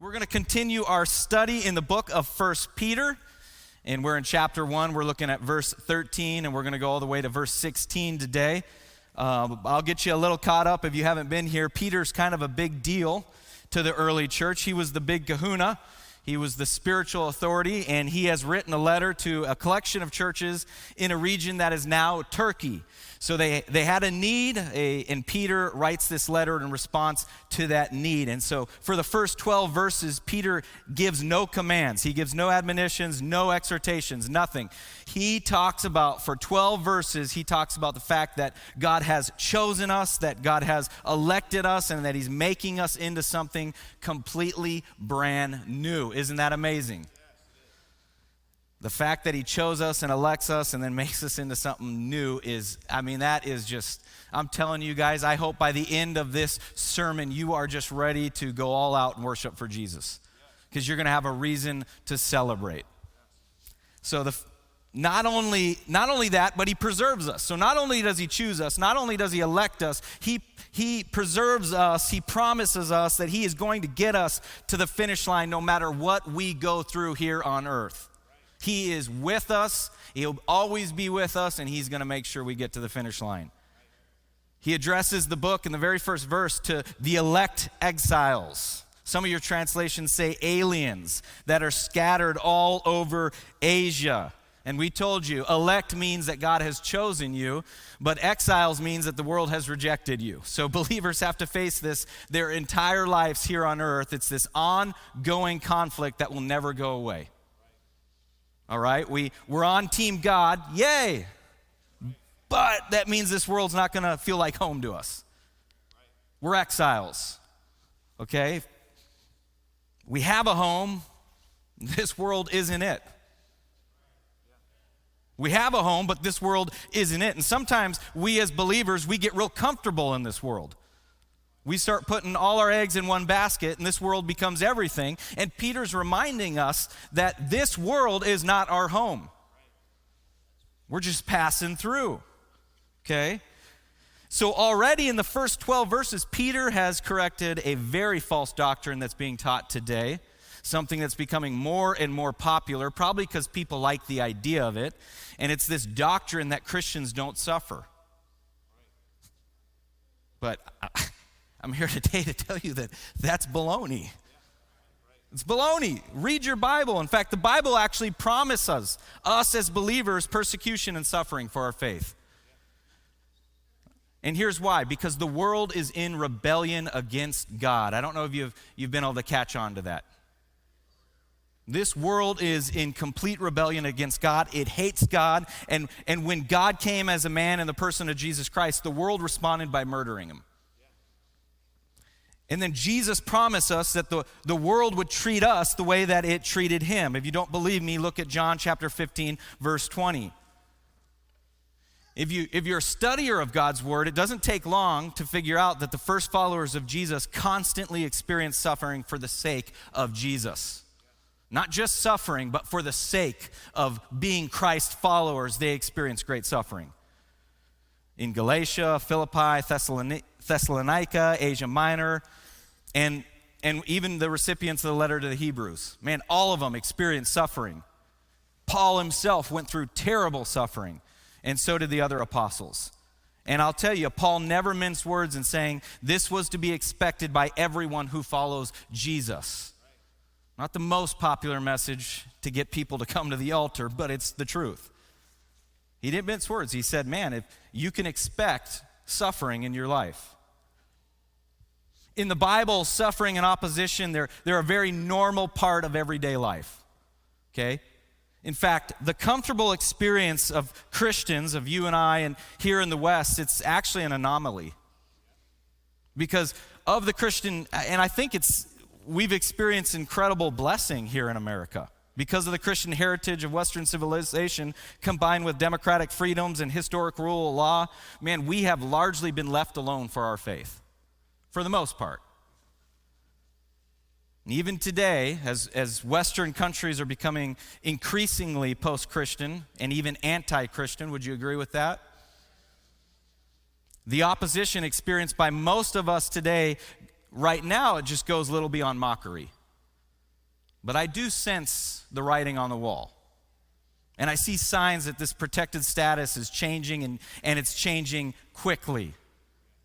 We're going to continue our study in the book of First Peter. And we're in chapter 1. We're looking at verse 13, and we're going to go all the way to verse 16 today. Uh, I'll get you a little caught up if you haven't been here. Peter's kind of a big deal to the early church. He was the big kahuna, he was the spiritual authority, and he has written a letter to a collection of churches in a region that is now Turkey. So they, they had a need, a, and Peter writes this letter in response to that need. And so for the first 12 verses, Peter gives no commands, he gives no admonitions, no exhortations, nothing. He talks about, for 12 verses, he talks about the fact that God has chosen us, that God has elected us, and that he's making us into something completely brand new. Isn't that amazing? The fact that he chose us and elects us and then makes us into something new is, I mean, that is just, I'm telling you guys, I hope by the end of this sermon, you are just ready to go all out and worship for Jesus because you're going to have a reason to celebrate. So, the, not only, not only that, but he preserves us. So, not only does he choose us, not only does he elect us, he, he preserves us, he promises us that he is going to get us to the finish line no matter what we go through here on earth. He is with us, He'll always be with us, and He's going to make sure we get to the finish line. He addresses the book in the very first verse to the elect exiles. Some of your translations say aliens that are scattered all over Asia. And we told you, elect means that God has chosen you, but exiles means that the world has rejected you. So believers have to face this their entire lives here on earth. It's this ongoing conflict that will never go away. All right? We, we're on Team God. Yay! But that means this world's not going to feel like home to us. We're exiles. Okay? We have a home. This world isn't it. We have a home, but this world isn't it. And sometimes we as believers, we get real comfortable in this world. We start putting all our eggs in one basket, and this world becomes everything. And Peter's reminding us that this world is not our home. We're just passing through. Okay? So, already in the first 12 verses, Peter has corrected a very false doctrine that's being taught today, something that's becoming more and more popular, probably because people like the idea of it. And it's this doctrine that Christians don't suffer. But. Uh, I'm here today to tell you that that's baloney. It's baloney. Read your Bible. In fact, the Bible actually promises us as believers persecution and suffering for our faith. And here's why because the world is in rebellion against God. I don't know if you've, you've been able to catch on to that. This world is in complete rebellion against God. It hates God. And, and when God came as a man in the person of Jesus Christ, the world responded by murdering him. And then Jesus promised us that the, the world would treat us the way that it treated him. If you don't believe me, look at John chapter 15, verse 20. If, you, if you're a studier of God's word, it doesn't take long to figure out that the first followers of Jesus constantly experienced suffering for the sake of Jesus. Not just suffering, but for the sake of being Christ followers, they experienced great suffering. In Galatia, Philippi, Thessalonica, Asia Minor, and, and even the recipients of the letter to the Hebrews. Man, all of them experienced suffering. Paul himself went through terrible suffering, and so did the other apostles. And I'll tell you, Paul never minced words in saying this was to be expected by everyone who follows Jesus. Not the most popular message to get people to come to the altar, but it's the truth. He didn't mince words. He said, Man, if you can expect suffering in your life in the Bible, suffering and opposition, they're, they're a very normal part of everyday life. Okay? In fact, the comfortable experience of Christians, of you and I, and here in the West, it's actually an anomaly. Because of the Christian, and I think it's, we've experienced incredible blessing here in America. Because of the Christian heritage of Western civilization combined with democratic freedoms and historic rule of law, man, we have largely been left alone for our faith for the most part. And even today, as, as Western countries are becoming increasingly post Christian and even anti Christian, would you agree with that? The opposition experienced by most of us today, right now, it just goes a little beyond mockery. But I do sense the writing on the wall. And I see signs that this protected status is changing and, and it's changing quickly.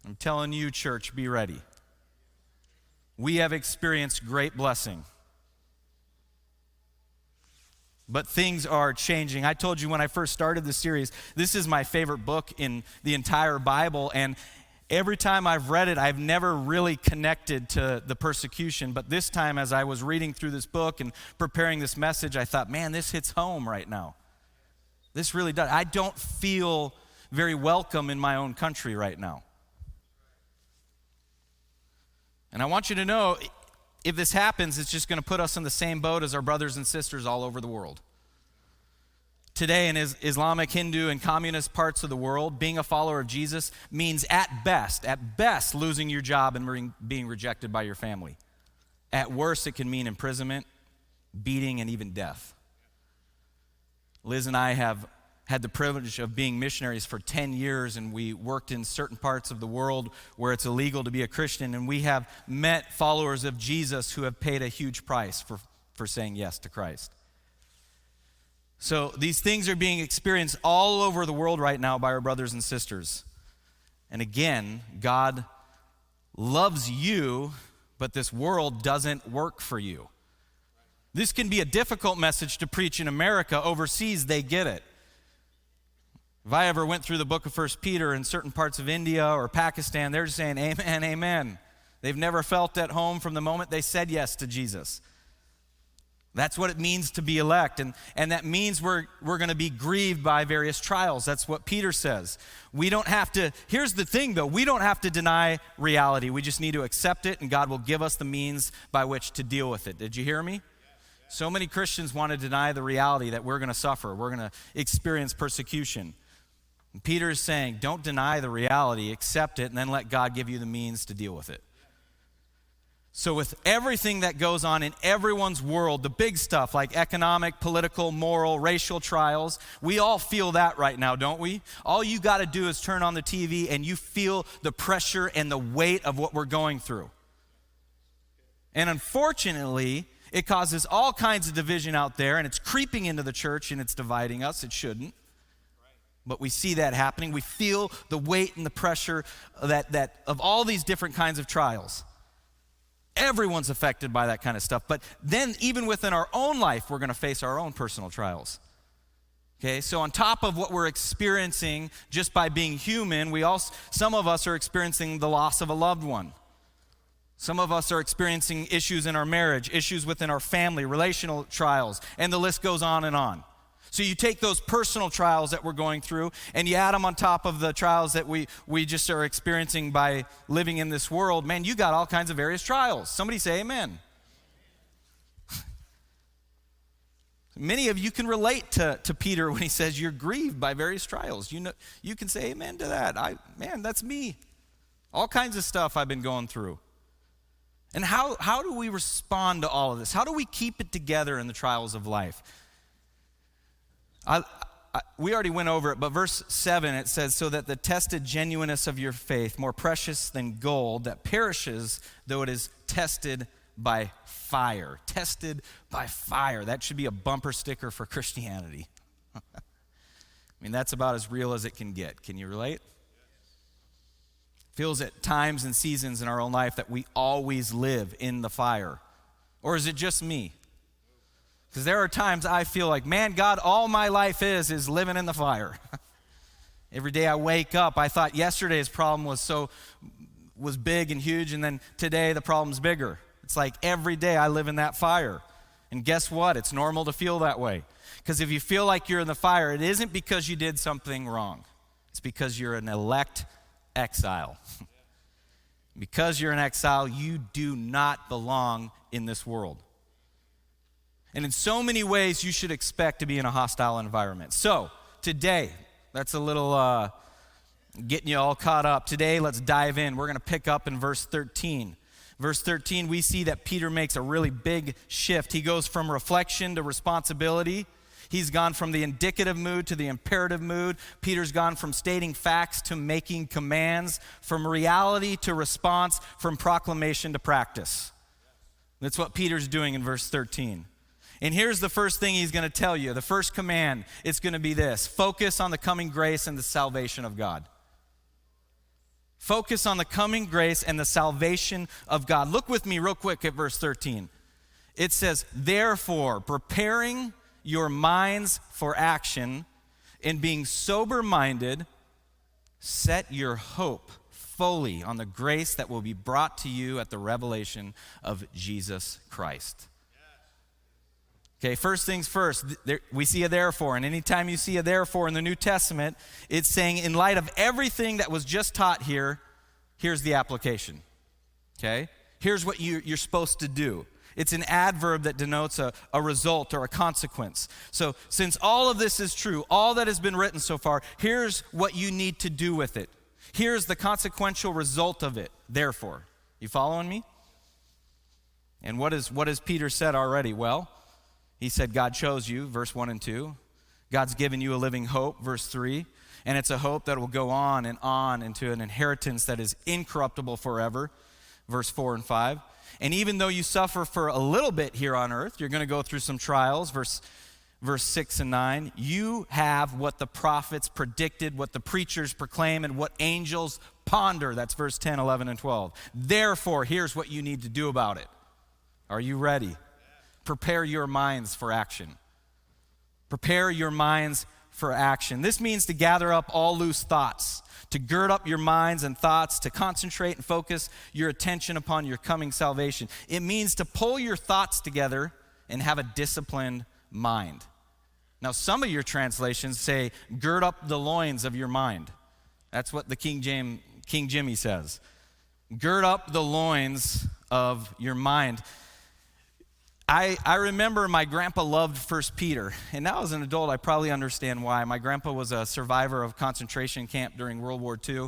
I'm telling you, church, be ready. We have experienced great blessing. But things are changing. I told you when I first started the series, this is my favorite book in the entire Bible. And every time I've read it, I've never really connected to the persecution. But this time, as I was reading through this book and preparing this message, I thought, man, this hits home right now. This really does. I don't feel very welcome in my own country right now. And I want you to know if this happens, it's just going to put us in the same boat as our brothers and sisters all over the world. Today, in Islamic, Hindu, and communist parts of the world, being a follower of Jesus means at best, at best, losing your job and being rejected by your family. At worst, it can mean imprisonment, beating, and even death. Liz and I have had the privilege of being missionaries for 10 years, and we worked in certain parts of the world where it's illegal to be a Christian. And we have met followers of Jesus who have paid a huge price for, for saying yes to Christ. So these things are being experienced all over the world right now by our brothers and sisters. And again, God loves you, but this world doesn't work for you. This can be a difficult message to preach in America. Overseas, they get it. If I ever went through the book of First Peter in certain parts of India or Pakistan, they're just saying, Amen, Amen. They've never felt at home from the moment they said yes to Jesus. That's what it means to be elect. And, and that means we're, we're going to be grieved by various trials. That's what Peter says. We don't have to, here's the thing though, we don't have to deny reality. We just need to accept it, and God will give us the means by which to deal with it. Did you hear me? So many Christians want to deny the reality that we're going to suffer, we're going to experience persecution. And Peter is saying, don't deny the reality, accept it, and then let God give you the means to deal with it. So, with everything that goes on in everyone's world, the big stuff like economic, political, moral, racial trials, we all feel that right now, don't we? All you got to do is turn on the TV and you feel the pressure and the weight of what we're going through. And unfortunately, it causes all kinds of division out there, and it's creeping into the church and it's dividing us. It shouldn't. But we see that happening. We feel the weight and the pressure that, that of all these different kinds of trials. Everyone's affected by that kind of stuff. But then, even within our own life, we're going to face our own personal trials. Okay, so on top of what we're experiencing just by being human, we also, some of us are experiencing the loss of a loved one. Some of us are experiencing issues in our marriage, issues within our family, relational trials, and the list goes on and on. So you take those personal trials that we're going through and you add them on top of the trials that we, we just are experiencing by living in this world. Man, you got all kinds of various trials. Somebody say amen. Many of you can relate to, to Peter when he says you're grieved by various trials. You, know, you can say amen to that. I, man, that's me. All kinds of stuff I've been going through. And how, how do we respond to all of this? How do we keep it together in the trials of life? I, I, we already went over it, but verse 7 it says, So that the tested genuineness of your faith, more precious than gold that perishes, though it is tested by fire. Tested by fire. That should be a bumper sticker for Christianity. I mean, that's about as real as it can get. Can you relate? feels at times and seasons in our own life that we always live in the fire? Or is it just me? Because there are times I feel like, man, God, all my life is, is living in the fire. Every day I wake up, I thought yesterday's problem was so, was big and huge, and then today the problem's bigger. It's like every day I live in that fire. And guess what? It's normal to feel that way. Because if you feel like you're in the fire, it isn't because you did something wrong, it's because you're an elect exile. because you're an exile, you do not belong in this world. And in so many ways, you should expect to be in a hostile environment. So, today, that's a little uh, getting you all caught up. Today, let's dive in. We're going to pick up in verse 13. Verse 13, we see that Peter makes a really big shift. He goes from reflection to responsibility. He's gone from the indicative mood to the imperative mood. Peter's gone from stating facts to making commands, from reality to response, from proclamation to practice. That's what Peter's doing in verse 13. And here's the first thing he's going to tell you the first command it's going to be this focus on the coming grace and the salvation of God. Focus on the coming grace and the salvation of God. Look with me, real quick, at verse 13. It says, Therefore, preparing your minds for action and being sober minded, set your hope fully on the grace that will be brought to you at the revelation of Jesus Christ. Okay, first things first, there, we see a therefore. And anytime you see a therefore in the New Testament, it's saying, in light of everything that was just taught here, here's the application. Okay? Here's what you, you're supposed to do. It's an adverb that denotes a, a result or a consequence. So, since all of this is true, all that has been written so far, here's what you need to do with it. Here's the consequential result of it, therefore. You following me? And what, is, what has Peter said already? Well, he said, God chose you, verse 1 and 2. God's given you a living hope, verse 3. And it's a hope that will go on and on into an inheritance that is incorruptible forever, verse 4 and 5. And even though you suffer for a little bit here on earth, you're going to go through some trials, verse, verse 6 and 9. You have what the prophets predicted, what the preachers proclaim, and what angels ponder. That's verse 10, 11, and 12. Therefore, here's what you need to do about it. Are you ready? Prepare your minds for action. Prepare your minds for action. This means to gather up all loose thoughts, to gird up your minds and thoughts, to concentrate and focus your attention upon your coming salvation. It means to pull your thoughts together and have a disciplined mind. Now, some of your translations say, gird up the loins of your mind. That's what the King James King Jimmy says. Gird up the loins of your mind. I, I remember my grandpa loved First Peter, and now as an adult, I probably understand why. My grandpa was a survivor of concentration camp during World War II,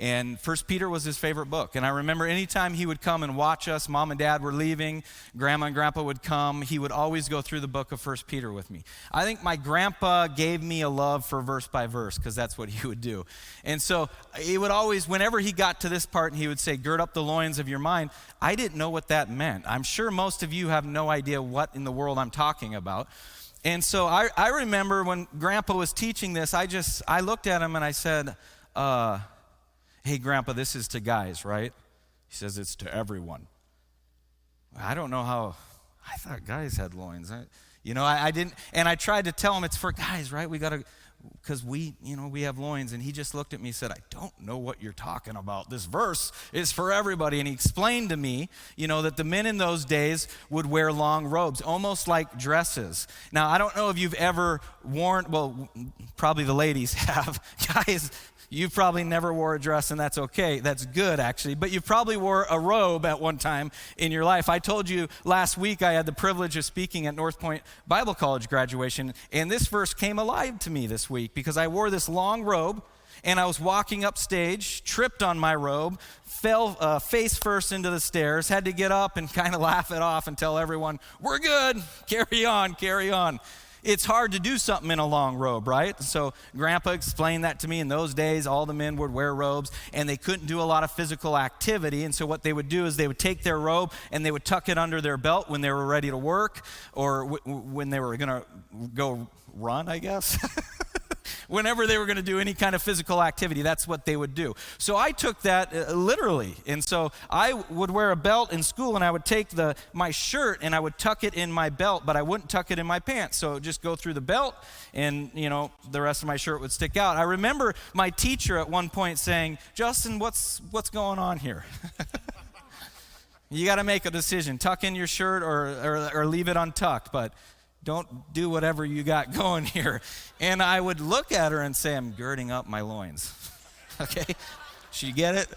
and First Peter was his favorite book. And I remember anytime he would come and watch us, mom and dad were leaving, grandma and grandpa would come, he would always go through the book of First Peter with me. I think my grandpa gave me a love for verse by verse because that's what he would do. And so he would always, whenever he got to this part and he would say, Gird up the loins of your mind, I didn't know what that meant. I'm sure most of you have no idea what in the world I'm talking about. And so I, I remember when grandpa was teaching this, I just, I looked at him and I said, uh, Hey, Grandpa, this is to guys, right? He says, It's to everyone. I don't know how, I thought guys had loins. I, you know, I, I, didn't, and I tried to tell him it's for guys, right? We got to, because we, you know, we have loins. And he just looked at me and said, I don't know what you're talking about. This verse is for everybody. And he explained to me, you know, that the men in those days would wear long robes, almost like dresses. Now, I don't know if you've ever worn, well, probably the ladies have. Guys, you probably never wore a dress, and that's okay. That's good, actually. But you probably wore a robe at one time in your life. I told you last week I had the privilege of speaking at North Point Bible College graduation, and this verse came alive to me this week because I wore this long robe and I was walking up stage, tripped on my robe, fell uh, face first into the stairs, had to get up and kind of laugh it off and tell everyone, We're good, carry on, carry on it's hard to do something in a long robe, right? So, Grandpa explained that to me. In those days, all the men would wear robes and they couldn't do a lot of physical activity. And so, what they would do is they would take their robe and they would tuck it under their belt when they were ready to work or w- when they were going to go run, I guess. whenever they were going to do any kind of physical activity. That's what they would do. So I took that uh, literally. And so I would wear a belt in school and I would take the, my shirt and I would tuck it in my belt, but I wouldn't tuck it in my pants. So just go through the belt and, you know, the rest of my shirt would stick out. I remember my teacher at one point saying, Justin, what's, what's going on here? you got to make a decision tuck in your shirt or, or, or leave it untucked. But don't do whatever you got going here. And I would look at her and say, I'm girding up my loins. okay? She get it?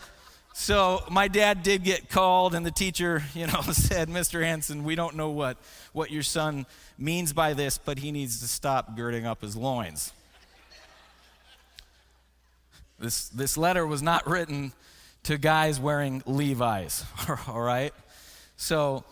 So my dad did get called, and the teacher, you know, said, Mr. Hanson, we don't know what, what your son means by this, but he needs to stop girding up his loins. This, this letter was not written to guys wearing Levi's, all right? So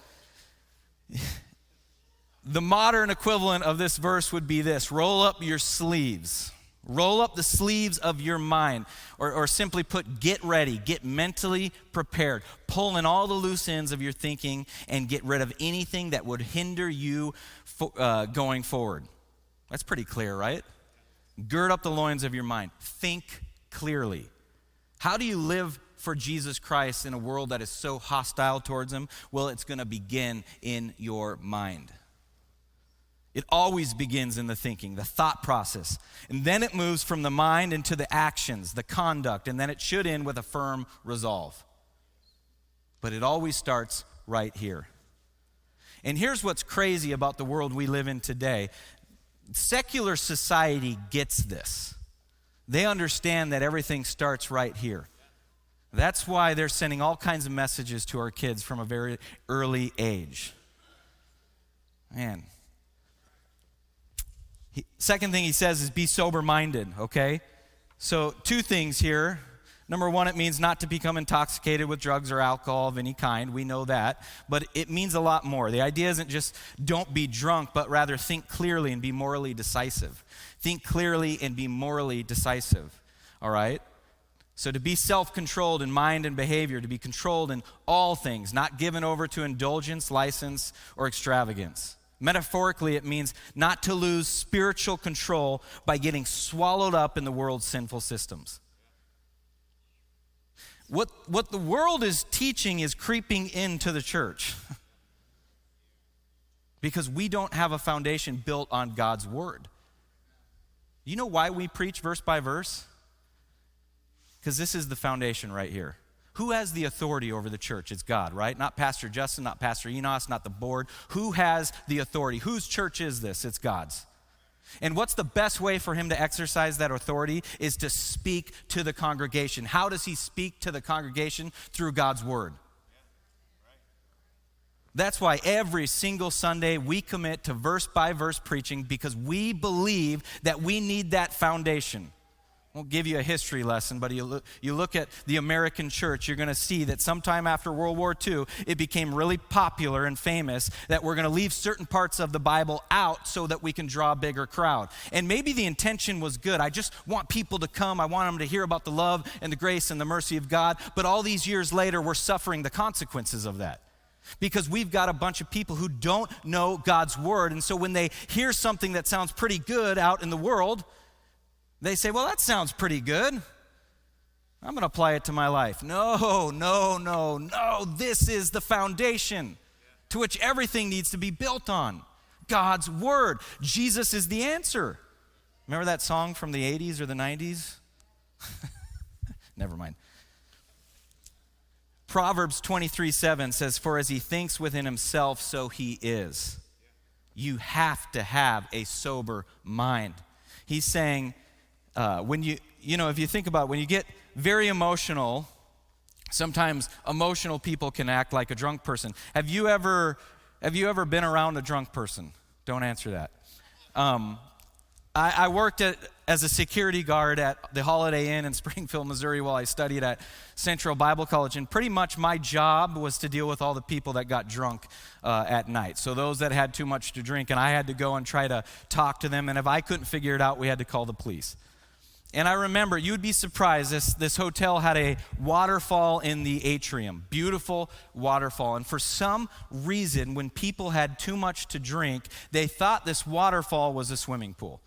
the modern equivalent of this verse would be this roll up your sleeves. Roll up the sleeves of your mind, or, or simply put, get ready, get mentally prepared. Pull in all the loose ends of your thinking and get rid of anything that would hinder you fo- uh, going forward. That's pretty clear, right? Gird up the loins of your mind. Think clearly. How do you live for Jesus Christ in a world that is so hostile towards him? Well, it's going to begin in your mind. It always begins in the thinking, the thought process. And then it moves from the mind into the actions, the conduct, and then it should end with a firm resolve. But it always starts right here. And here's what's crazy about the world we live in today secular society gets this. They understand that everything starts right here. That's why they're sending all kinds of messages to our kids from a very early age. Man, he, second thing he says is be sober minded, okay? So, two things here. Number one, it means not to become intoxicated with drugs or alcohol of any kind. We know that. But it means a lot more. The idea isn't just don't be drunk, but rather think clearly and be morally decisive. Think clearly and be morally decisive, all right? So, to be self controlled in mind and behavior, to be controlled in all things, not given over to indulgence, license, or extravagance. Metaphorically, it means not to lose spiritual control by getting swallowed up in the world's sinful systems. What, what the world is teaching is creeping into the church because we don't have a foundation built on God's word. You know why we preach verse by verse? Because this is the foundation right here. Who has the authority over the church? It's God, right? Not Pastor Justin, not Pastor Enos, not the board. Who has the authority? Whose church is this? It's God's. And what's the best way for him to exercise that authority is to speak to the congregation. How does he speak to the congregation? Through God's word. That's why every single Sunday we commit to verse by verse preaching because we believe that we need that foundation won't give you a history lesson, but you look, you look at the American church, you're going to see that sometime after World War II, it became really popular and famous that we're going to leave certain parts of the Bible out so that we can draw a bigger crowd. And maybe the intention was good. I just want people to come. I want them to hear about the love and the grace and the mercy of God. But all these years later, we're suffering the consequences of that because we've got a bunch of people who don't know God's word. And so when they hear something that sounds pretty good out in the world, they say, well, that sounds pretty good. I'm going to apply it to my life. No, no, no, no. This is the foundation to which everything needs to be built on God's Word. Jesus is the answer. Remember that song from the 80s or the 90s? Never mind. Proverbs 23 7 says, For as he thinks within himself, so he is. You have to have a sober mind. He's saying, uh, when you, you know, if you think about it, when you get very emotional, sometimes emotional people can act like a drunk person. Have you ever, have you ever been around a drunk person? Don't answer that. Um, I, I, worked at, as a security guard at the Holiday Inn in Springfield, Missouri, while I studied at Central Bible College. And pretty much my job was to deal with all the people that got drunk uh, at night. So those that had too much to drink, and I had to go and try to talk to them. And if I couldn't figure it out, we had to call the police. And I remember, you'd be surprised, this, this hotel had a waterfall in the atrium, beautiful waterfall. And for some reason, when people had too much to drink, they thought this waterfall was a swimming pool.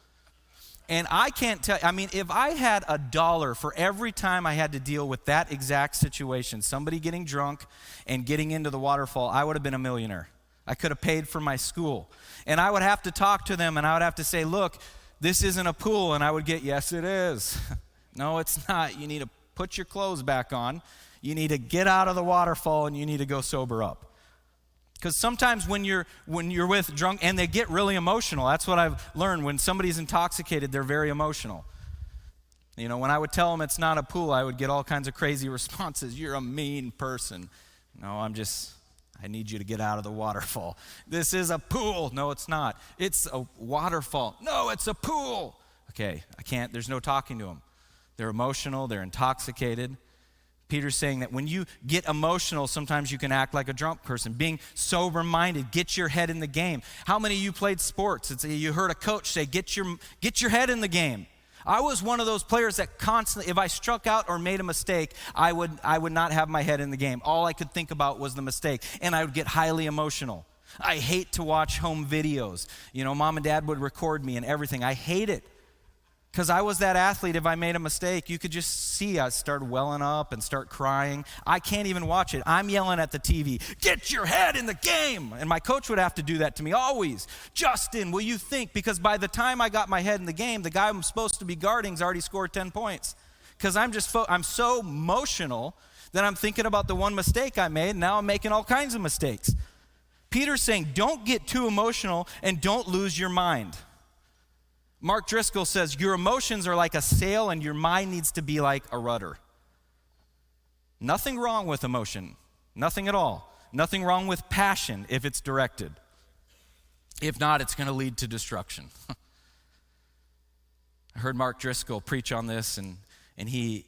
And I can't tell, I mean, if I had a dollar for every time I had to deal with that exact situation, somebody getting drunk and getting into the waterfall, I would have been a millionaire. I could have paid for my school. And I would have to talk to them and I would have to say, look, this isn't a pool. And I would get, Yes, it is. no, it's not. You need to put your clothes back on. You need to get out of the waterfall and you need to go sober up. Because sometimes when you're when you're with drunk and they get really emotional, that's what I've learned. When somebody's intoxicated, they're very emotional. You know, when I would tell them it's not a pool, I would get all kinds of crazy responses. You're a mean person. No, I'm just I need you to get out of the waterfall. This is a pool. No, it's not. It's a waterfall. No, it's a pool. Okay, I can't, there's no talking to them. They're emotional, they're intoxicated. Peter's saying that when you get emotional, sometimes you can act like a drunk person. Being sober minded, get your head in the game. How many of you played sports? It's, you heard a coach say, get your, get your head in the game. I was one of those players that constantly, if I struck out or made a mistake, I would, I would not have my head in the game. All I could think about was the mistake, and I would get highly emotional. I hate to watch home videos. You know, mom and dad would record me and everything. I hate it. Because I was that athlete, if I made a mistake, you could just see I start welling up and start crying. I can't even watch it. I'm yelling at the TV, get your head in the game. And my coach would have to do that to me always. Justin, will you think? Because by the time I got my head in the game, the guy I'm supposed to be guarding's already scored 10 points. Because I'm just, fo- I'm so emotional that I'm thinking about the one mistake I made, and now I'm making all kinds of mistakes. Peter's saying, don't get too emotional and don't lose your mind. Mark Driscoll says, Your emotions are like a sail, and your mind needs to be like a rudder. Nothing wrong with emotion, nothing at all. Nothing wrong with passion if it's directed. If not, it's going to lead to destruction. I heard Mark Driscoll preach on this, and, and he,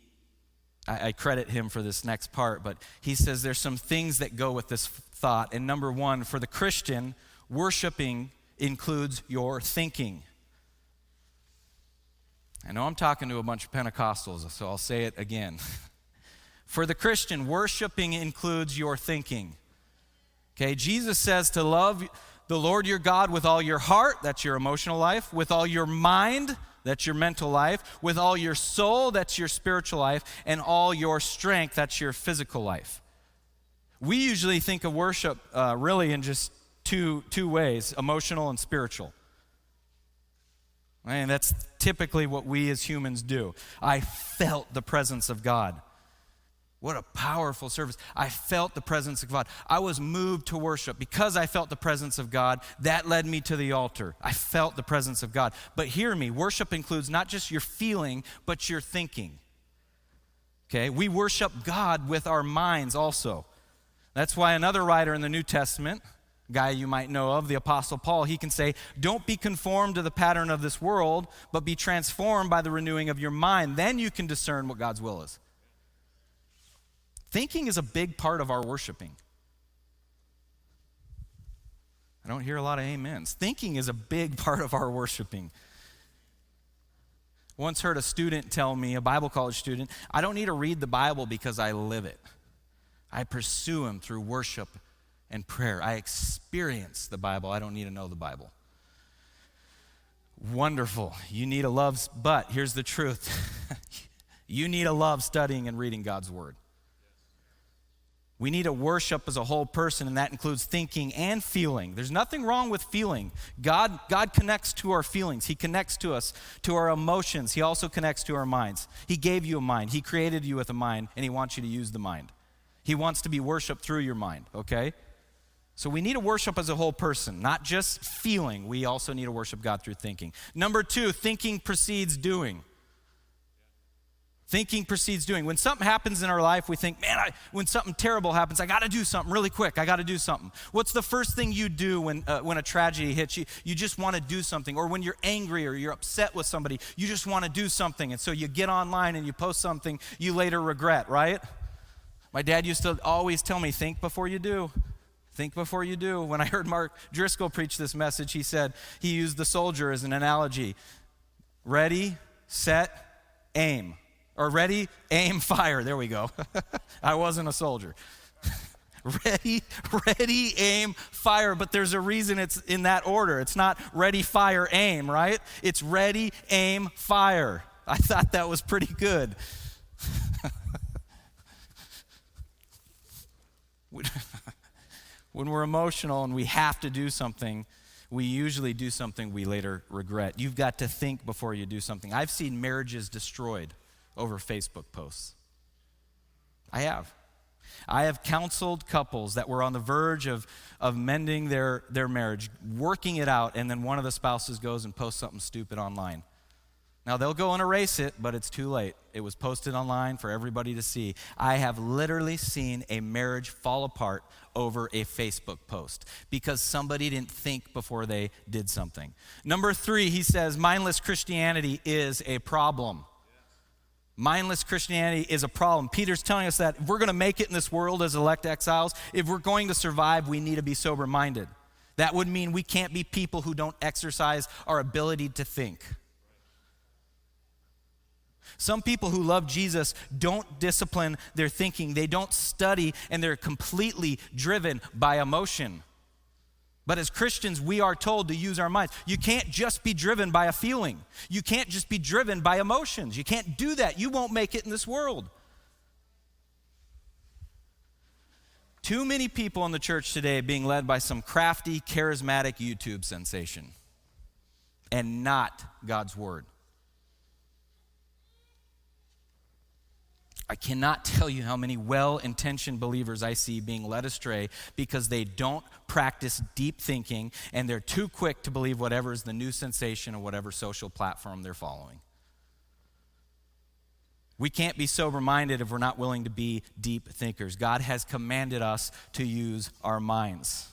I, I credit him for this next part, but he says there's some things that go with this thought. And number one, for the Christian, worshiping includes your thinking. I know I'm talking to a bunch of Pentecostals, so I'll say it again. For the Christian, worshiping includes your thinking. Okay, Jesus says to love the Lord your God with all your heart, that's your emotional life, with all your mind, that's your mental life, with all your soul, that's your spiritual life, and all your strength, that's your physical life. We usually think of worship uh, really in just two, two ways emotional and spiritual. And that's typically what we as humans do. I felt the presence of God. What a powerful service. I felt the presence of God. I was moved to worship. Because I felt the presence of God, that led me to the altar. I felt the presence of God. But hear me worship includes not just your feeling, but your thinking. Okay? We worship God with our minds also. That's why another writer in the New Testament, guy you might know of, the Apostle Paul, he can say, Don't be conformed to the pattern of this world, but be transformed by the renewing of your mind. Then you can discern what God's will is. Thinking is a big part of our worshiping. I don't hear a lot of amens. Thinking is a big part of our worshiping. Once heard a student tell me, a Bible college student, I don't need to read the Bible because I live it. I pursue Him through worship and prayer. I experience the Bible. I don't need to know the Bible. Wonderful. You need a love, but here's the truth you need a love studying and reading God's Word. We need to worship as a whole person, and that includes thinking and feeling. There's nothing wrong with feeling. God, God connects to our feelings, He connects to us, to our emotions. He also connects to our minds. He gave you a mind, He created you with a mind, and He wants you to use the mind. He wants to be worshiped through your mind, okay? So we need to worship as a whole person, not just feeling. We also need to worship God through thinking. Number two, thinking precedes doing. Thinking precedes doing. When something happens in our life, we think, man, I, when something terrible happens, I got to do something really quick. I got to do something. What's the first thing you do when, uh, when a tragedy hits you? You just want to do something. Or when you're angry or you're upset with somebody, you just want to do something. And so you get online and you post something you later regret, right? My dad used to always tell me, think before you do. Think before you do. When I heard Mark Driscoll preach this message, he said, he used the soldier as an analogy ready, set, aim or ready, aim, fire. There we go. I wasn't a soldier. ready, ready, aim, fire. But there's a reason it's in that order. It's not ready, fire, aim, right? It's ready, aim, fire. I thought that was pretty good. when we're emotional and we have to do something, we usually do something we later regret. You've got to think before you do something. I've seen marriages destroyed over Facebook posts. I have. I have counseled couples that were on the verge of, of mending their, their marriage, working it out, and then one of the spouses goes and posts something stupid online. Now, they'll go and erase it, but it's too late. It was posted online for everybody to see. I have literally seen a marriage fall apart over a Facebook post because somebody didn't think before they did something. Number three, he says mindless Christianity is a problem. Mindless Christianity is a problem. Peter's telling us that if we're going to make it in this world as elect exiles, if we're going to survive, we need to be sober minded. That would mean we can't be people who don't exercise our ability to think. Some people who love Jesus don't discipline their thinking, they don't study, and they're completely driven by emotion. But as Christians, we are told to use our minds. You can't just be driven by a feeling. You can't just be driven by emotions. You can't do that. You won't make it in this world. Too many people in the church today being led by some crafty, charismatic YouTube sensation and not God's word. I cannot tell you how many well intentioned believers I see being led astray because they don't practice deep thinking and they're too quick to believe whatever is the new sensation or whatever social platform they're following. We can't be sober minded if we're not willing to be deep thinkers. God has commanded us to use our minds.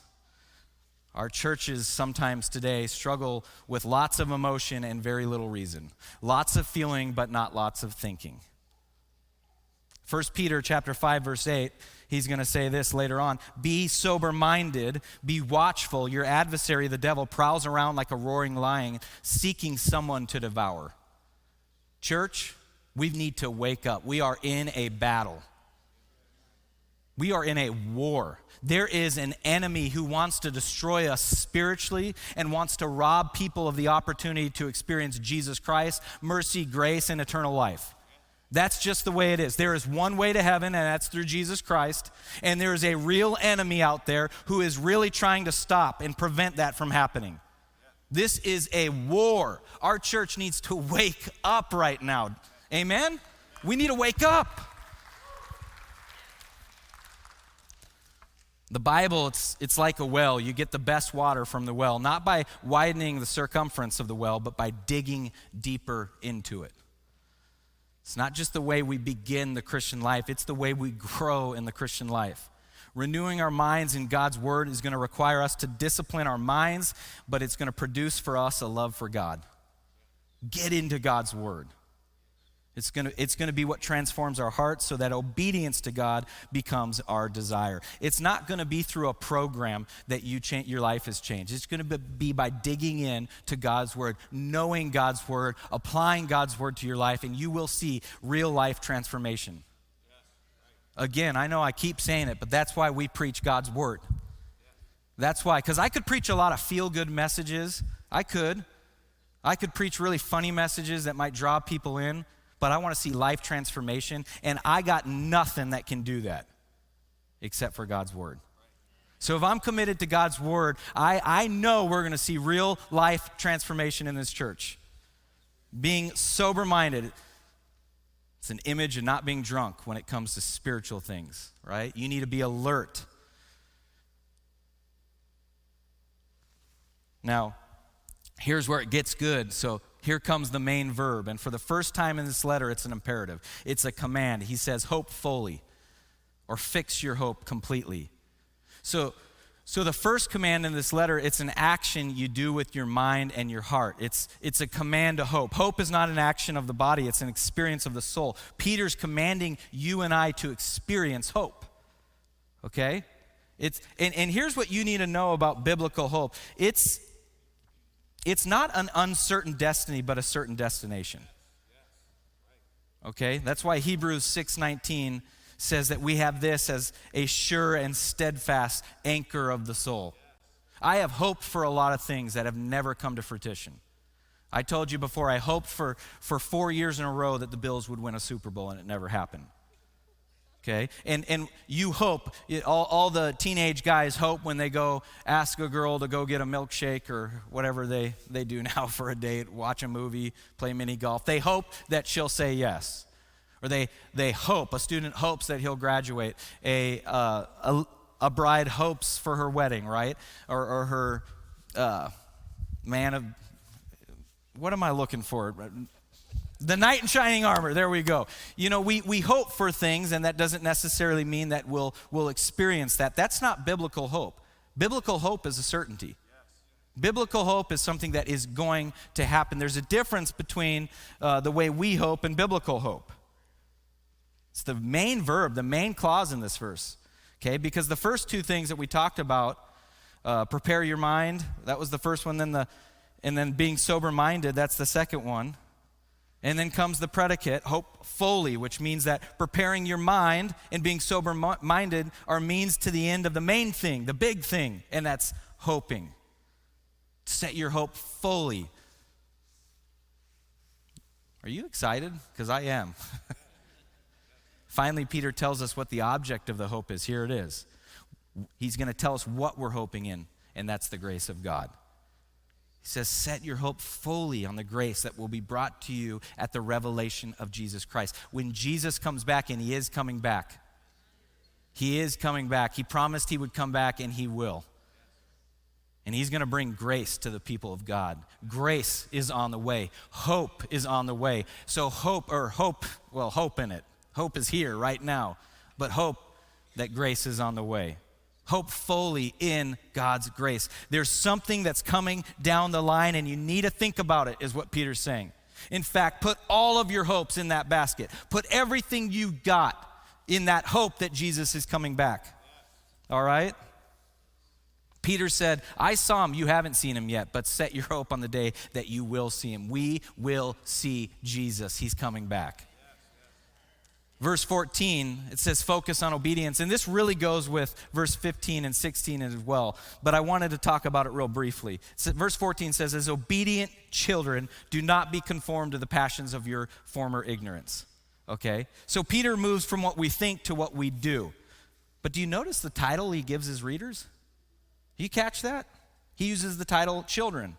Our churches sometimes today struggle with lots of emotion and very little reason. Lots of feeling, but not lots of thinking. 1 Peter chapter 5 verse 8 he's going to say this later on. Be sober minded be watchful. Your adversary the devil prowls around like a roaring lion seeking someone to devour. Church we need to wake up. We are in a battle. We are in a war. There is an enemy who wants to destroy us spiritually and wants to rob people of the opportunity to experience Jesus Christ, mercy, grace, and eternal life. That's just the way it is. There is one way to heaven, and that's through Jesus Christ. And there is a real enemy out there who is really trying to stop and prevent that from happening. This is a war. Our church needs to wake up right now. Amen? We need to wake up. The Bible, it's, it's like a well. You get the best water from the well, not by widening the circumference of the well, but by digging deeper into it. It's not just the way we begin the Christian life, it's the way we grow in the Christian life. Renewing our minds in God's word is going to require us to discipline our minds, but it's going to produce for us a love for God. Get into God's word. It's going to, it's going to be what transforms our hearts so that obedience to God becomes our desire. It's not going to be through a program that you change, your life has changed. It's going to be by digging in to God's word, knowing God's word, applying God's word to your life, and you will see real life transformation. Again, I know I keep saying it, but that's why we preach God's word. That's why, because I could preach a lot of feel good messages. I could. I could preach really funny messages that might draw people in but I want to see life transformation, and I got nothing that can do that except for God's Word. So if I'm committed to God's Word, I, I know we're going to see real life transformation in this church. Being sober minded, it's an image of not being drunk when it comes to spiritual things, right? You need to be alert. Now, here's where it gets good. So here comes the main verb. And for the first time in this letter, it's an imperative, it's a command. He says, Hope fully, or fix your hope completely. So, so the first command in this letter, it's an action you do with your mind and your heart. It's, it's a command to hope. Hope is not an action of the body, it's an experience of the soul. Peter's commanding you and I to experience hope. Okay? It's, and, and here's what you need to know about biblical hope it's, it's not an uncertain destiny, but a certain destination. Okay? That's why Hebrews 6:19 says that we have this as a sure and steadfast anchor of the soul. I have hoped for a lot of things that have never come to fruition. I told you before, I hoped for, for four years in a row that the Bills would win a Super Bowl, and it never happened okay? And and you hope all, all the teenage guys hope when they go ask a girl to go get a milkshake or whatever they they do now for a date watch a movie play mini golf they hope that she'll say yes. Or they they hope a student hopes that he'll graduate. A uh, a, a, bride hopes for her wedding right? Or, or her uh, man of what am i looking for the knight in shining armor, there we go. You know, we, we hope for things, and that doesn't necessarily mean that we'll, we'll experience that. That's not biblical hope. Biblical hope is a certainty. Biblical hope is something that is going to happen. There's a difference between uh, the way we hope and biblical hope. It's the main verb, the main clause in this verse, okay? Because the first two things that we talked about, uh, prepare your mind, that was the first one, then the, and then being sober minded, that's the second one. And then comes the predicate, hope fully, which means that preparing your mind and being sober minded are means to the end of the main thing, the big thing, and that's hoping. Set your hope fully. Are you excited? Because I am. Finally, Peter tells us what the object of the hope is. Here it is. He's going to tell us what we're hoping in, and that's the grace of God. He says, Set your hope fully on the grace that will be brought to you at the revelation of Jesus Christ. When Jesus comes back, and He is coming back, He is coming back. He promised He would come back, and He will. And He's going to bring grace to the people of God. Grace is on the way, hope is on the way. So, hope, or hope, well, hope in it. Hope is here right now, but hope that grace is on the way. Hope fully in God's grace. There's something that's coming down the line, and you need to think about it, is what Peter's saying. In fact, put all of your hopes in that basket. Put everything you got in that hope that Jesus is coming back. All right? Peter said, I saw him, you haven't seen him yet, but set your hope on the day that you will see him. We will see Jesus. He's coming back verse 14, it says focus on obedience. And this really goes with verse 15 and 16 as well. But I wanted to talk about it real briefly. So verse 14 says, As obedient children, do not be conformed to the passions of your former ignorance. Okay? So Peter moves from what we think to what we do. But do you notice the title he gives his readers? You catch that? He uses the title children.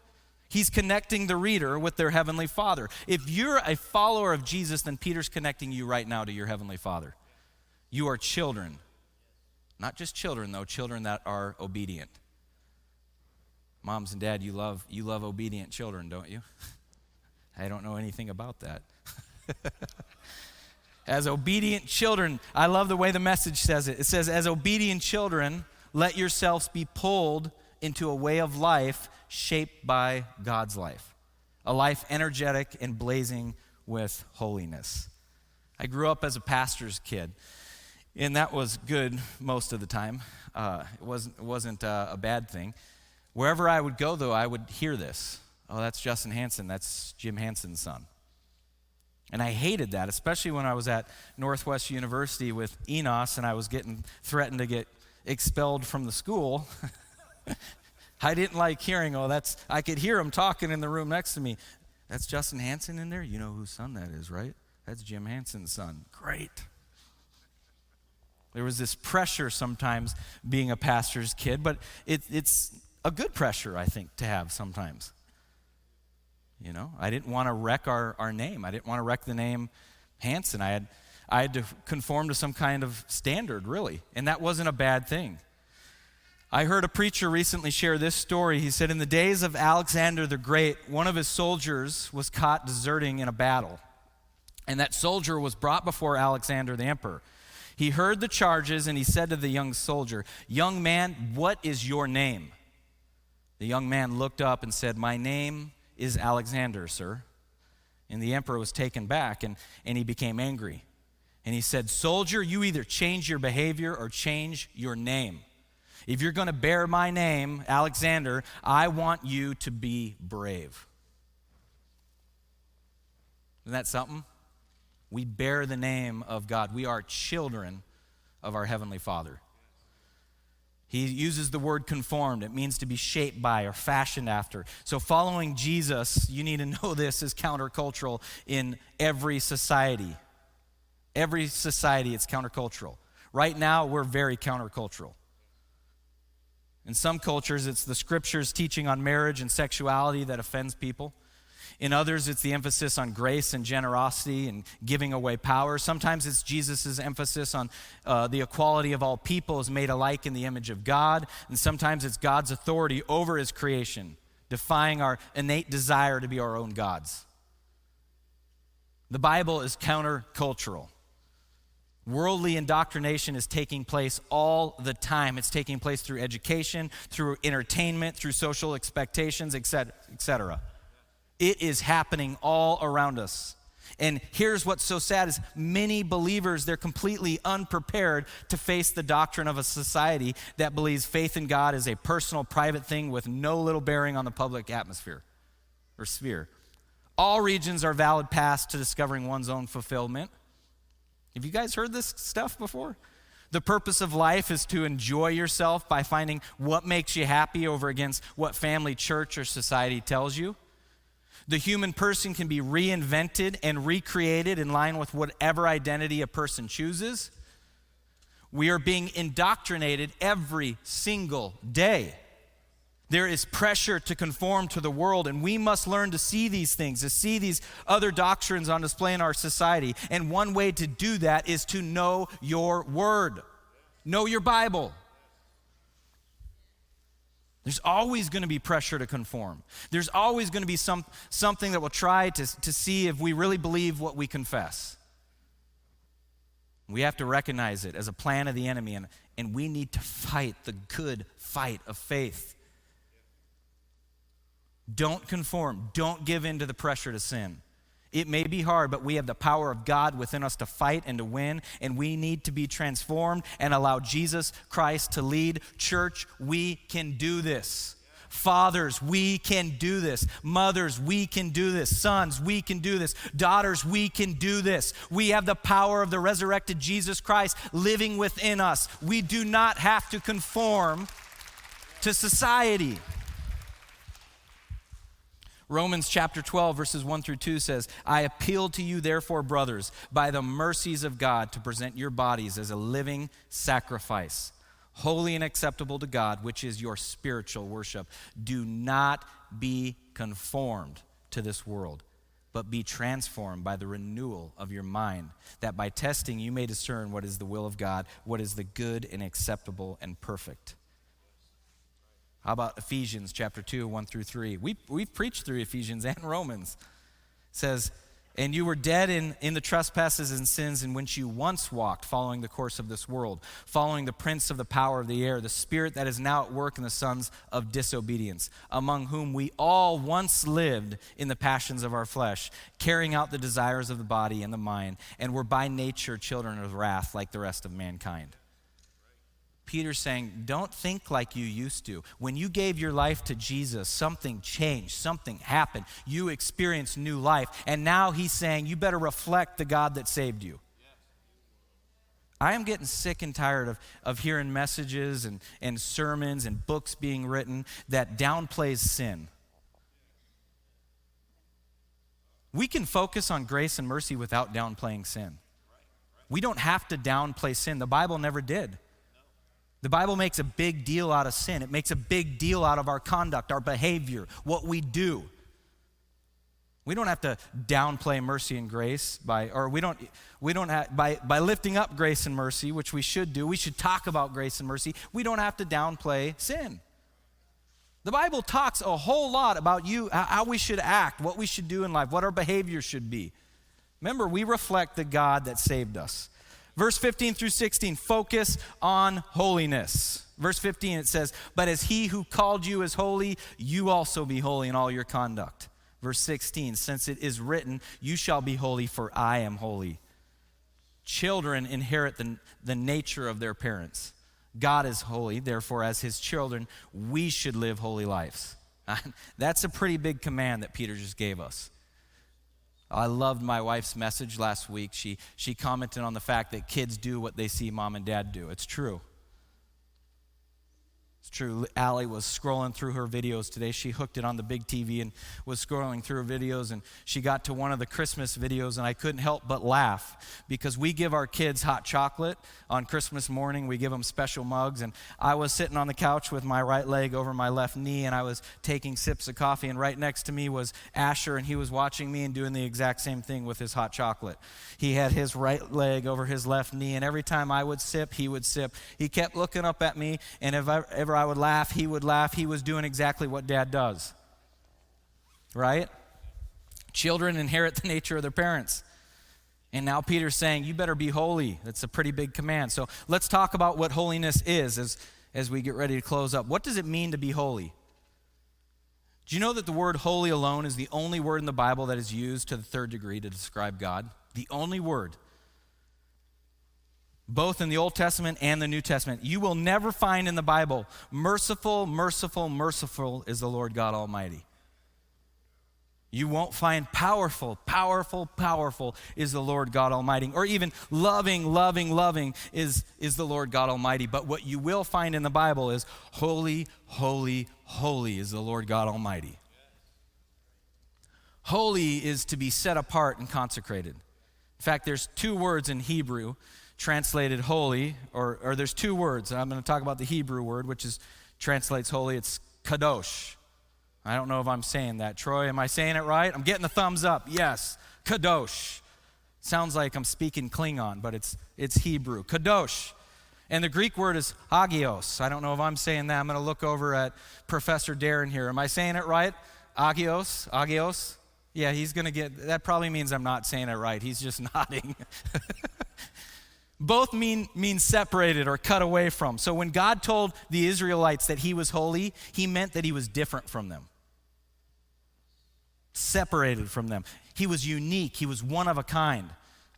He's connecting the reader with their heavenly Father. If you're a follower of Jesus, then Peter's connecting you right now to your heavenly Father. You are children. Not just children, though, children that are obedient. Moms and dad, you love, you love obedient children, don't you? I don't know anything about that. as obedient children, I love the way the message says it. It says, as obedient children, let yourselves be pulled into a way of life shaped by God's life, a life energetic and blazing with holiness. I grew up as a pastor's kid, and that was good most of the time. Uh, it wasn't, it wasn't uh, a bad thing. Wherever I would go, though, I would hear this. Oh, that's Justin Hanson. That's Jim Hanson's son. And I hated that, especially when I was at Northwest University with Enos and I was getting threatened to get expelled from the school. I didn't like hearing, oh, that's, I could hear him talking in the room next to me. That's Justin Hanson in there? You know whose son that is, right? That's Jim Hanson's son. Great. There was this pressure sometimes being a pastor's kid, but it, it's a good pressure, I think, to have sometimes. You know, I didn't want to wreck our, our name. I didn't want to wreck the name Hanson. I had, I had to conform to some kind of standard, really, and that wasn't a bad thing. I heard a preacher recently share this story. He said, In the days of Alexander the Great, one of his soldiers was caught deserting in a battle. And that soldier was brought before Alexander the emperor. He heard the charges and he said to the young soldier, Young man, what is your name? The young man looked up and said, My name is Alexander, sir. And the emperor was taken back and, and he became angry. And he said, Soldier, you either change your behavior or change your name. If you're going to bear my name, Alexander, I want you to be brave. Isn't that something? We bear the name of God. We are children of our Heavenly Father. He uses the word conformed. It means to be shaped by or fashioned after. So, following Jesus, you need to know this is countercultural in every society. Every society, it's countercultural. Right now, we're very countercultural. In some cultures, it's the scriptures teaching on marriage and sexuality that offends people. In others, it's the emphasis on grace and generosity and giving away power. Sometimes it's Jesus' emphasis on uh, the equality of all people is made alike in the image of God. And sometimes it's God's authority over his creation, defying our innate desire to be our own gods. The Bible is countercultural. Worldly indoctrination is taking place all the time. It's taking place through education, through entertainment, through social expectations, etc. It is happening all around us. And here's what's so sad is many believers they're completely unprepared to face the doctrine of a society that believes faith in God is a personal private thing with no little bearing on the public atmosphere or sphere. All regions are valid paths to discovering one's own fulfillment. Have you guys heard this stuff before? The purpose of life is to enjoy yourself by finding what makes you happy over against what family, church, or society tells you. The human person can be reinvented and recreated in line with whatever identity a person chooses. We are being indoctrinated every single day. There is pressure to conform to the world, and we must learn to see these things, to see these other doctrines on display in our society. And one way to do that is to know your word, know your Bible. There's always going to be pressure to conform. There's always going to be some, something that will try to, to see if we really believe what we confess. We have to recognize it as a plan of the enemy, and, and we need to fight the good fight of faith. Don't conform. Don't give in to the pressure to sin. It may be hard, but we have the power of God within us to fight and to win, and we need to be transformed and allow Jesus Christ to lead. Church, we can do this. Fathers, we can do this. Mothers, we can do this. Sons, we can do this. Daughters, we can do this. We have the power of the resurrected Jesus Christ living within us. We do not have to conform to society. Romans chapter 12, verses 1 through 2 says, I appeal to you, therefore, brothers, by the mercies of God, to present your bodies as a living sacrifice, holy and acceptable to God, which is your spiritual worship. Do not be conformed to this world, but be transformed by the renewal of your mind, that by testing you may discern what is the will of God, what is the good and acceptable and perfect. How about Ephesians chapter 2, 1 through 3? We, we've preached through Ephesians and Romans. It says, And you were dead in, in the trespasses and sins in which you once walked, following the course of this world, following the prince of the power of the air, the spirit that is now at work in the sons of disobedience, among whom we all once lived in the passions of our flesh, carrying out the desires of the body and the mind, and were by nature children of wrath like the rest of mankind. Peter's saying, don't think like you used to. When you gave your life to Jesus, something changed, something happened. You experienced new life. And now he's saying, you better reflect the God that saved you. I am getting sick and tired of, of hearing messages and, and sermons and books being written that downplays sin. We can focus on grace and mercy without downplaying sin. We don't have to downplay sin. The Bible never did. The Bible makes a big deal out of sin. It makes a big deal out of our conduct, our behavior, what we do. We don't have to downplay mercy and grace by, or we don't, we don't have, by, by lifting up grace and mercy, which we should do. We should talk about grace and mercy. We don't have to downplay sin. The Bible talks a whole lot about you, how we should act, what we should do in life, what our behavior should be. Remember, we reflect the God that saved us. Verse 15 through 16, focus on holiness. Verse 15, it says, But as he who called you is holy, you also be holy in all your conduct. Verse 16, since it is written, You shall be holy, for I am holy. Children inherit the, the nature of their parents. God is holy, therefore, as his children, we should live holy lives. That's a pretty big command that Peter just gave us. I loved my wife's message last week. She, she commented on the fact that kids do what they see mom and dad do. It's true. It's true. Allie was scrolling through her videos today. She hooked it on the big TV and was scrolling through her videos. And she got to one of the Christmas videos, and I couldn't help but laugh because we give our kids hot chocolate on Christmas morning. We give them special mugs. And I was sitting on the couch with my right leg over my left knee, and I was taking sips of coffee. And right next to me was Asher, and he was watching me and doing the exact same thing with his hot chocolate. He had his right leg over his left knee, and every time I would sip, he would sip. He kept looking up at me, and if I ever whenever I would laugh, he would laugh. He was doing exactly what dad does. Right? Children inherit the nature of their parents. And now Peter's saying, You better be holy. That's a pretty big command. So let's talk about what holiness is as, as we get ready to close up. What does it mean to be holy? Do you know that the word holy alone is the only word in the Bible that is used to the third degree to describe God? The only word both in the Old Testament and the New Testament. You will never find in the Bible, merciful, merciful, merciful is the Lord God Almighty. You won't find powerful, powerful, powerful is the Lord God Almighty. Or even loving, loving, loving is, is the Lord God Almighty. But what you will find in the Bible is holy, holy, holy is the Lord God Almighty. Holy is to be set apart and consecrated. In fact, there's two words in Hebrew translated holy, or, or there's two words. and I'm going to talk about the Hebrew word, which is translates holy. It's kadosh. I don't know if I'm saying that. Troy, am I saying it right? I'm getting the thumbs up. Yes. Kadosh. Sounds like I'm speaking Klingon, but it's, it's Hebrew. Kadosh. And the Greek word is agios. I don't know if I'm saying that. I'm going to look over at Professor Darren here. Am I saying it right? Agios? Agios? Yeah, he's going to get, that probably means I'm not saying it right. He's just nodding. Both mean, mean separated or cut away from. So when God told the Israelites that he was holy, he meant that he was different from them separated from them. He was unique, he was one of a kind.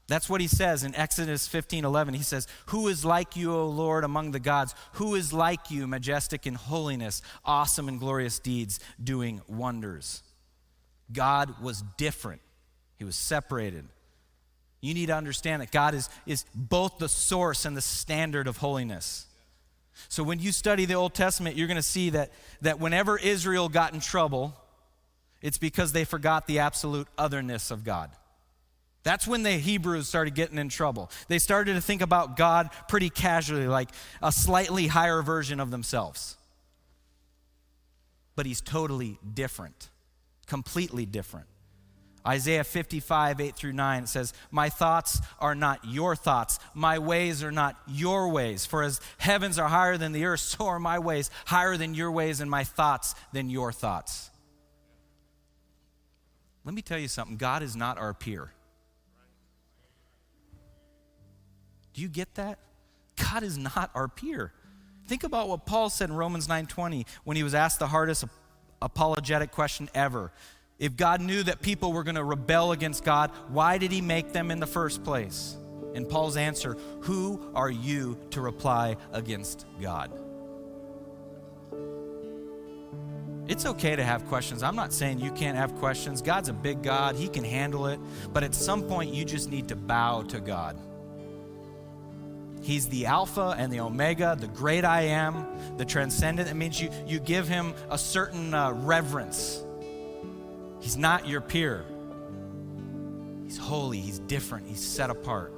That's what he says in Exodus 15 11. He says, Who is like you, O Lord, among the gods? Who is like you, majestic in holiness, awesome in glorious deeds, doing wonders? God was different, he was separated. You need to understand that God is, is both the source and the standard of holiness. So when you study the Old Testament, you're going to see that, that whenever Israel got in trouble, it's because they forgot the absolute otherness of God. That's when the Hebrews started getting in trouble. They started to think about God pretty casually, like a slightly higher version of themselves. But he's totally different, completely different. Isaiah 55, 8 through 9 says, My thoughts are not your thoughts. My ways are not your ways. For as heavens are higher than the earth, so are my ways higher than your ways, and my thoughts than your thoughts. Let me tell you something God is not our peer. Do you get that? God is not our peer. Think about what Paul said in Romans 9:20 when he was asked the hardest apologetic question ever. If God knew that people were going to rebel against God, why did he make them in the first place? And Paul's answer, who are you to reply against God? It's okay to have questions. I'm not saying you can't have questions. God's a big God, He can handle it. But at some point, you just need to bow to God. He's the Alpha and the Omega, the great I am, the transcendent. It means you, you give Him a certain uh, reverence. He's not your peer. He's holy, He's different, He's set apart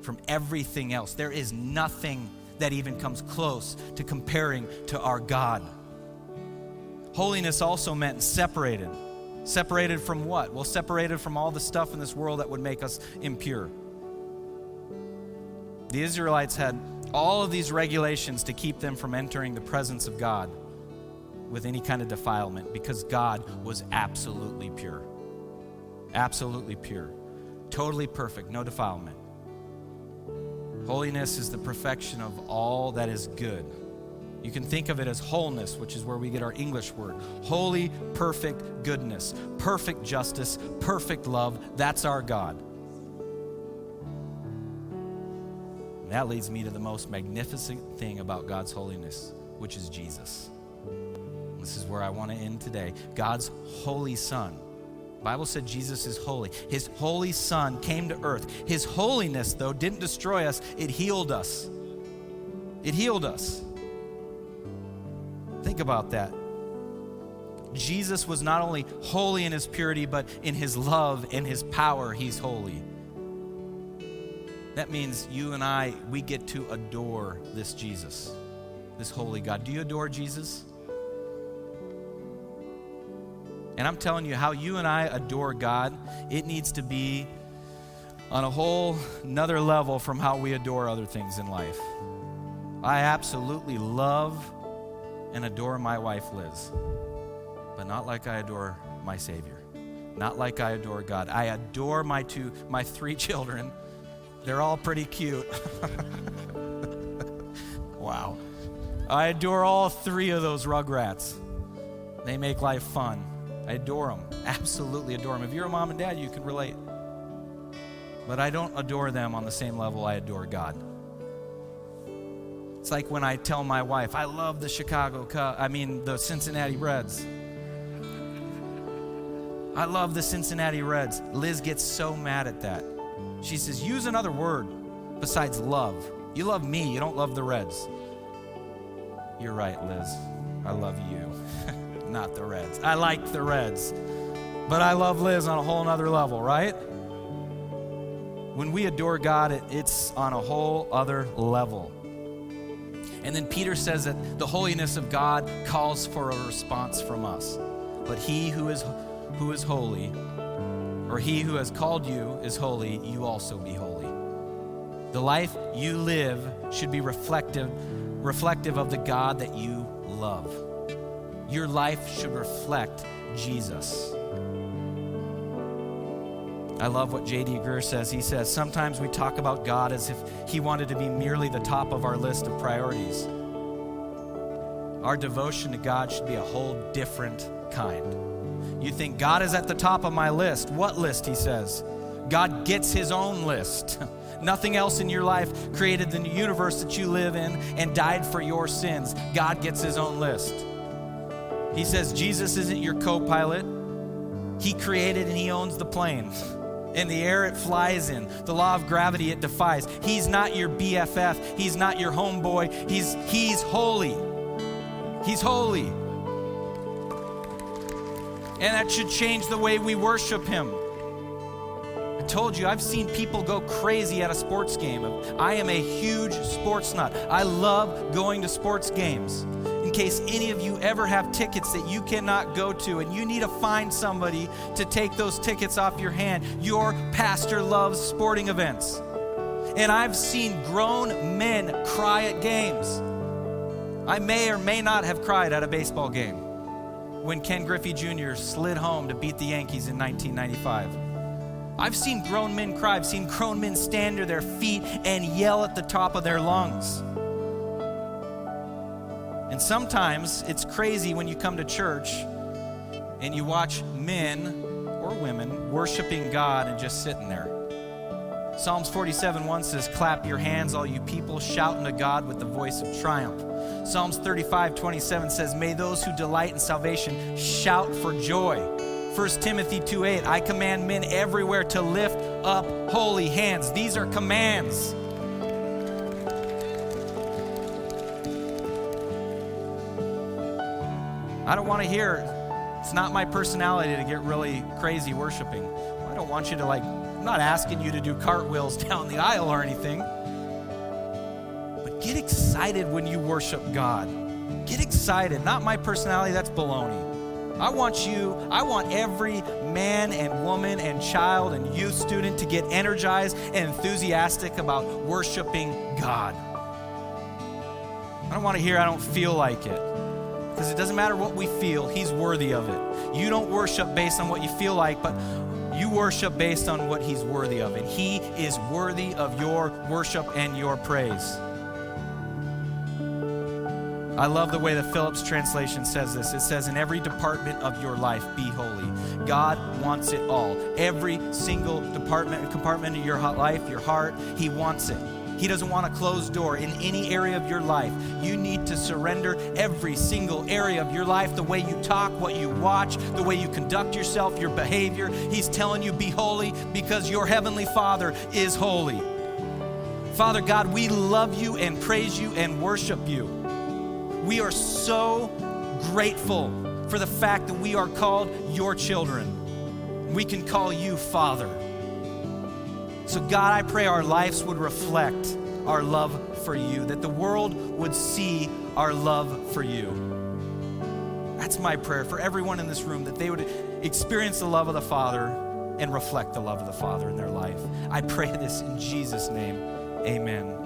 from everything else. There is nothing that even comes close to comparing to our God. Holiness also meant separated. Separated from what? Well, separated from all the stuff in this world that would make us impure. The Israelites had all of these regulations to keep them from entering the presence of God with any kind of defilement because God was absolutely pure. Absolutely pure. Totally perfect, no defilement. Holiness is the perfection of all that is good. You can think of it as wholeness, which is where we get our English word. Holy, perfect goodness, perfect justice, perfect love. That's our God. And that leads me to the most magnificent thing about God's holiness, which is Jesus. This is where I want to end today. God's holy Son. Bible said Jesus is holy. His holy Son came to earth. His holiness, though, didn't destroy us, it healed us. It healed us. Think about that. Jesus was not only holy in his purity, but in his love and his power, he's holy. That means you and I, we get to adore this Jesus, this holy God. Do you adore Jesus? And I'm telling you, how you and I adore God, it needs to be on a whole another level from how we adore other things in life. I absolutely love and adore my wife, Liz, but not like I adore my Savior, not like I adore God. I adore my two, my three children. They're all pretty cute. wow. I adore all three of those rugrats. They make life fun. I adore them. Absolutely adore them. If you're a mom and dad, you can relate. But I don't adore them on the same level I adore God. It's like when I tell my wife, I love the Chicago Cubs, I mean, the Cincinnati Reds. I love the Cincinnati Reds. Liz gets so mad at that. She says, use another word besides love. You love me, you don't love the Reds. You're right, Liz. I love you, not the Reds. I like the Reds, but I love Liz on a whole nother level, right? When we adore God, it, it's on a whole other level. And then Peter says that the holiness of God calls for a response from us. But he who is who is holy, or he who has called you is holy, you also be holy. The life you live should be reflective reflective of the God that you love. Your life should reflect Jesus. I love what J.D. Greear says. He says, Sometimes we talk about God as if He wanted to be merely the top of our list of priorities. Our devotion to God should be a whole different kind. You think God is at the top of my list. What list? He says. God gets His own list. Nothing else in your life created the universe that you live in and died for your sins. God gets His own list. He says, Jesus isn't your co pilot. He created and He owns the plane in the air it flies in, the law of gravity it defies. He's not your BFF, he's not your homeboy. He's he's holy. He's holy. And that should change the way we worship him. I told you, I've seen people go crazy at a sports game. I am a huge sports nut. I love going to sports games case any of you ever have tickets that you cannot go to and you need to find somebody to take those tickets off your hand. Your pastor loves sporting events. And I've seen grown men cry at games. I may or may not have cried at a baseball game when Ken Griffey Jr. slid home to beat the Yankees in 1995. I've seen grown men cry. I've seen grown men stand to their feet and yell at the top of their lungs. And sometimes it's crazy when you come to church and you watch men or women worshiping God and just sitting there. Psalms 47 1 says, Clap your hands, all you people, shouting to God with the voice of triumph. Psalms 35 27 says, May those who delight in salvation shout for joy. 1 Timothy 2 8, I command men everywhere to lift up holy hands. These are commands. I don't want to hear, it's not my personality to get really crazy worshiping. I don't want you to, like, I'm not asking you to do cartwheels down the aisle or anything. But get excited when you worship God. Get excited. Not my personality, that's baloney. I want you, I want every man and woman and child and youth student to get energized and enthusiastic about worshiping God. I don't want to hear I don't feel like it. Because it doesn't matter what we feel, He's worthy of it. You don't worship based on what you feel like, but you worship based on what He's worthy of. And He is worthy of your worship and your praise. I love the way the Phillips translation says this. It says, In every department of your life, be holy. God wants it all. Every single department, compartment of your life, your heart, He wants it. He doesn't want a closed door in any area of your life. You need to surrender every single area of your life the way you talk, what you watch, the way you conduct yourself, your behavior. He's telling you, be holy because your heavenly Father is holy. Father God, we love you and praise you and worship you. We are so grateful for the fact that we are called your children. We can call you Father. So, God, I pray our lives would reflect our love for you, that the world would see our love for you. That's my prayer for everyone in this room, that they would experience the love of the Father and reflect the love of the Father in their life. I pray this in Jesus' name. Amen.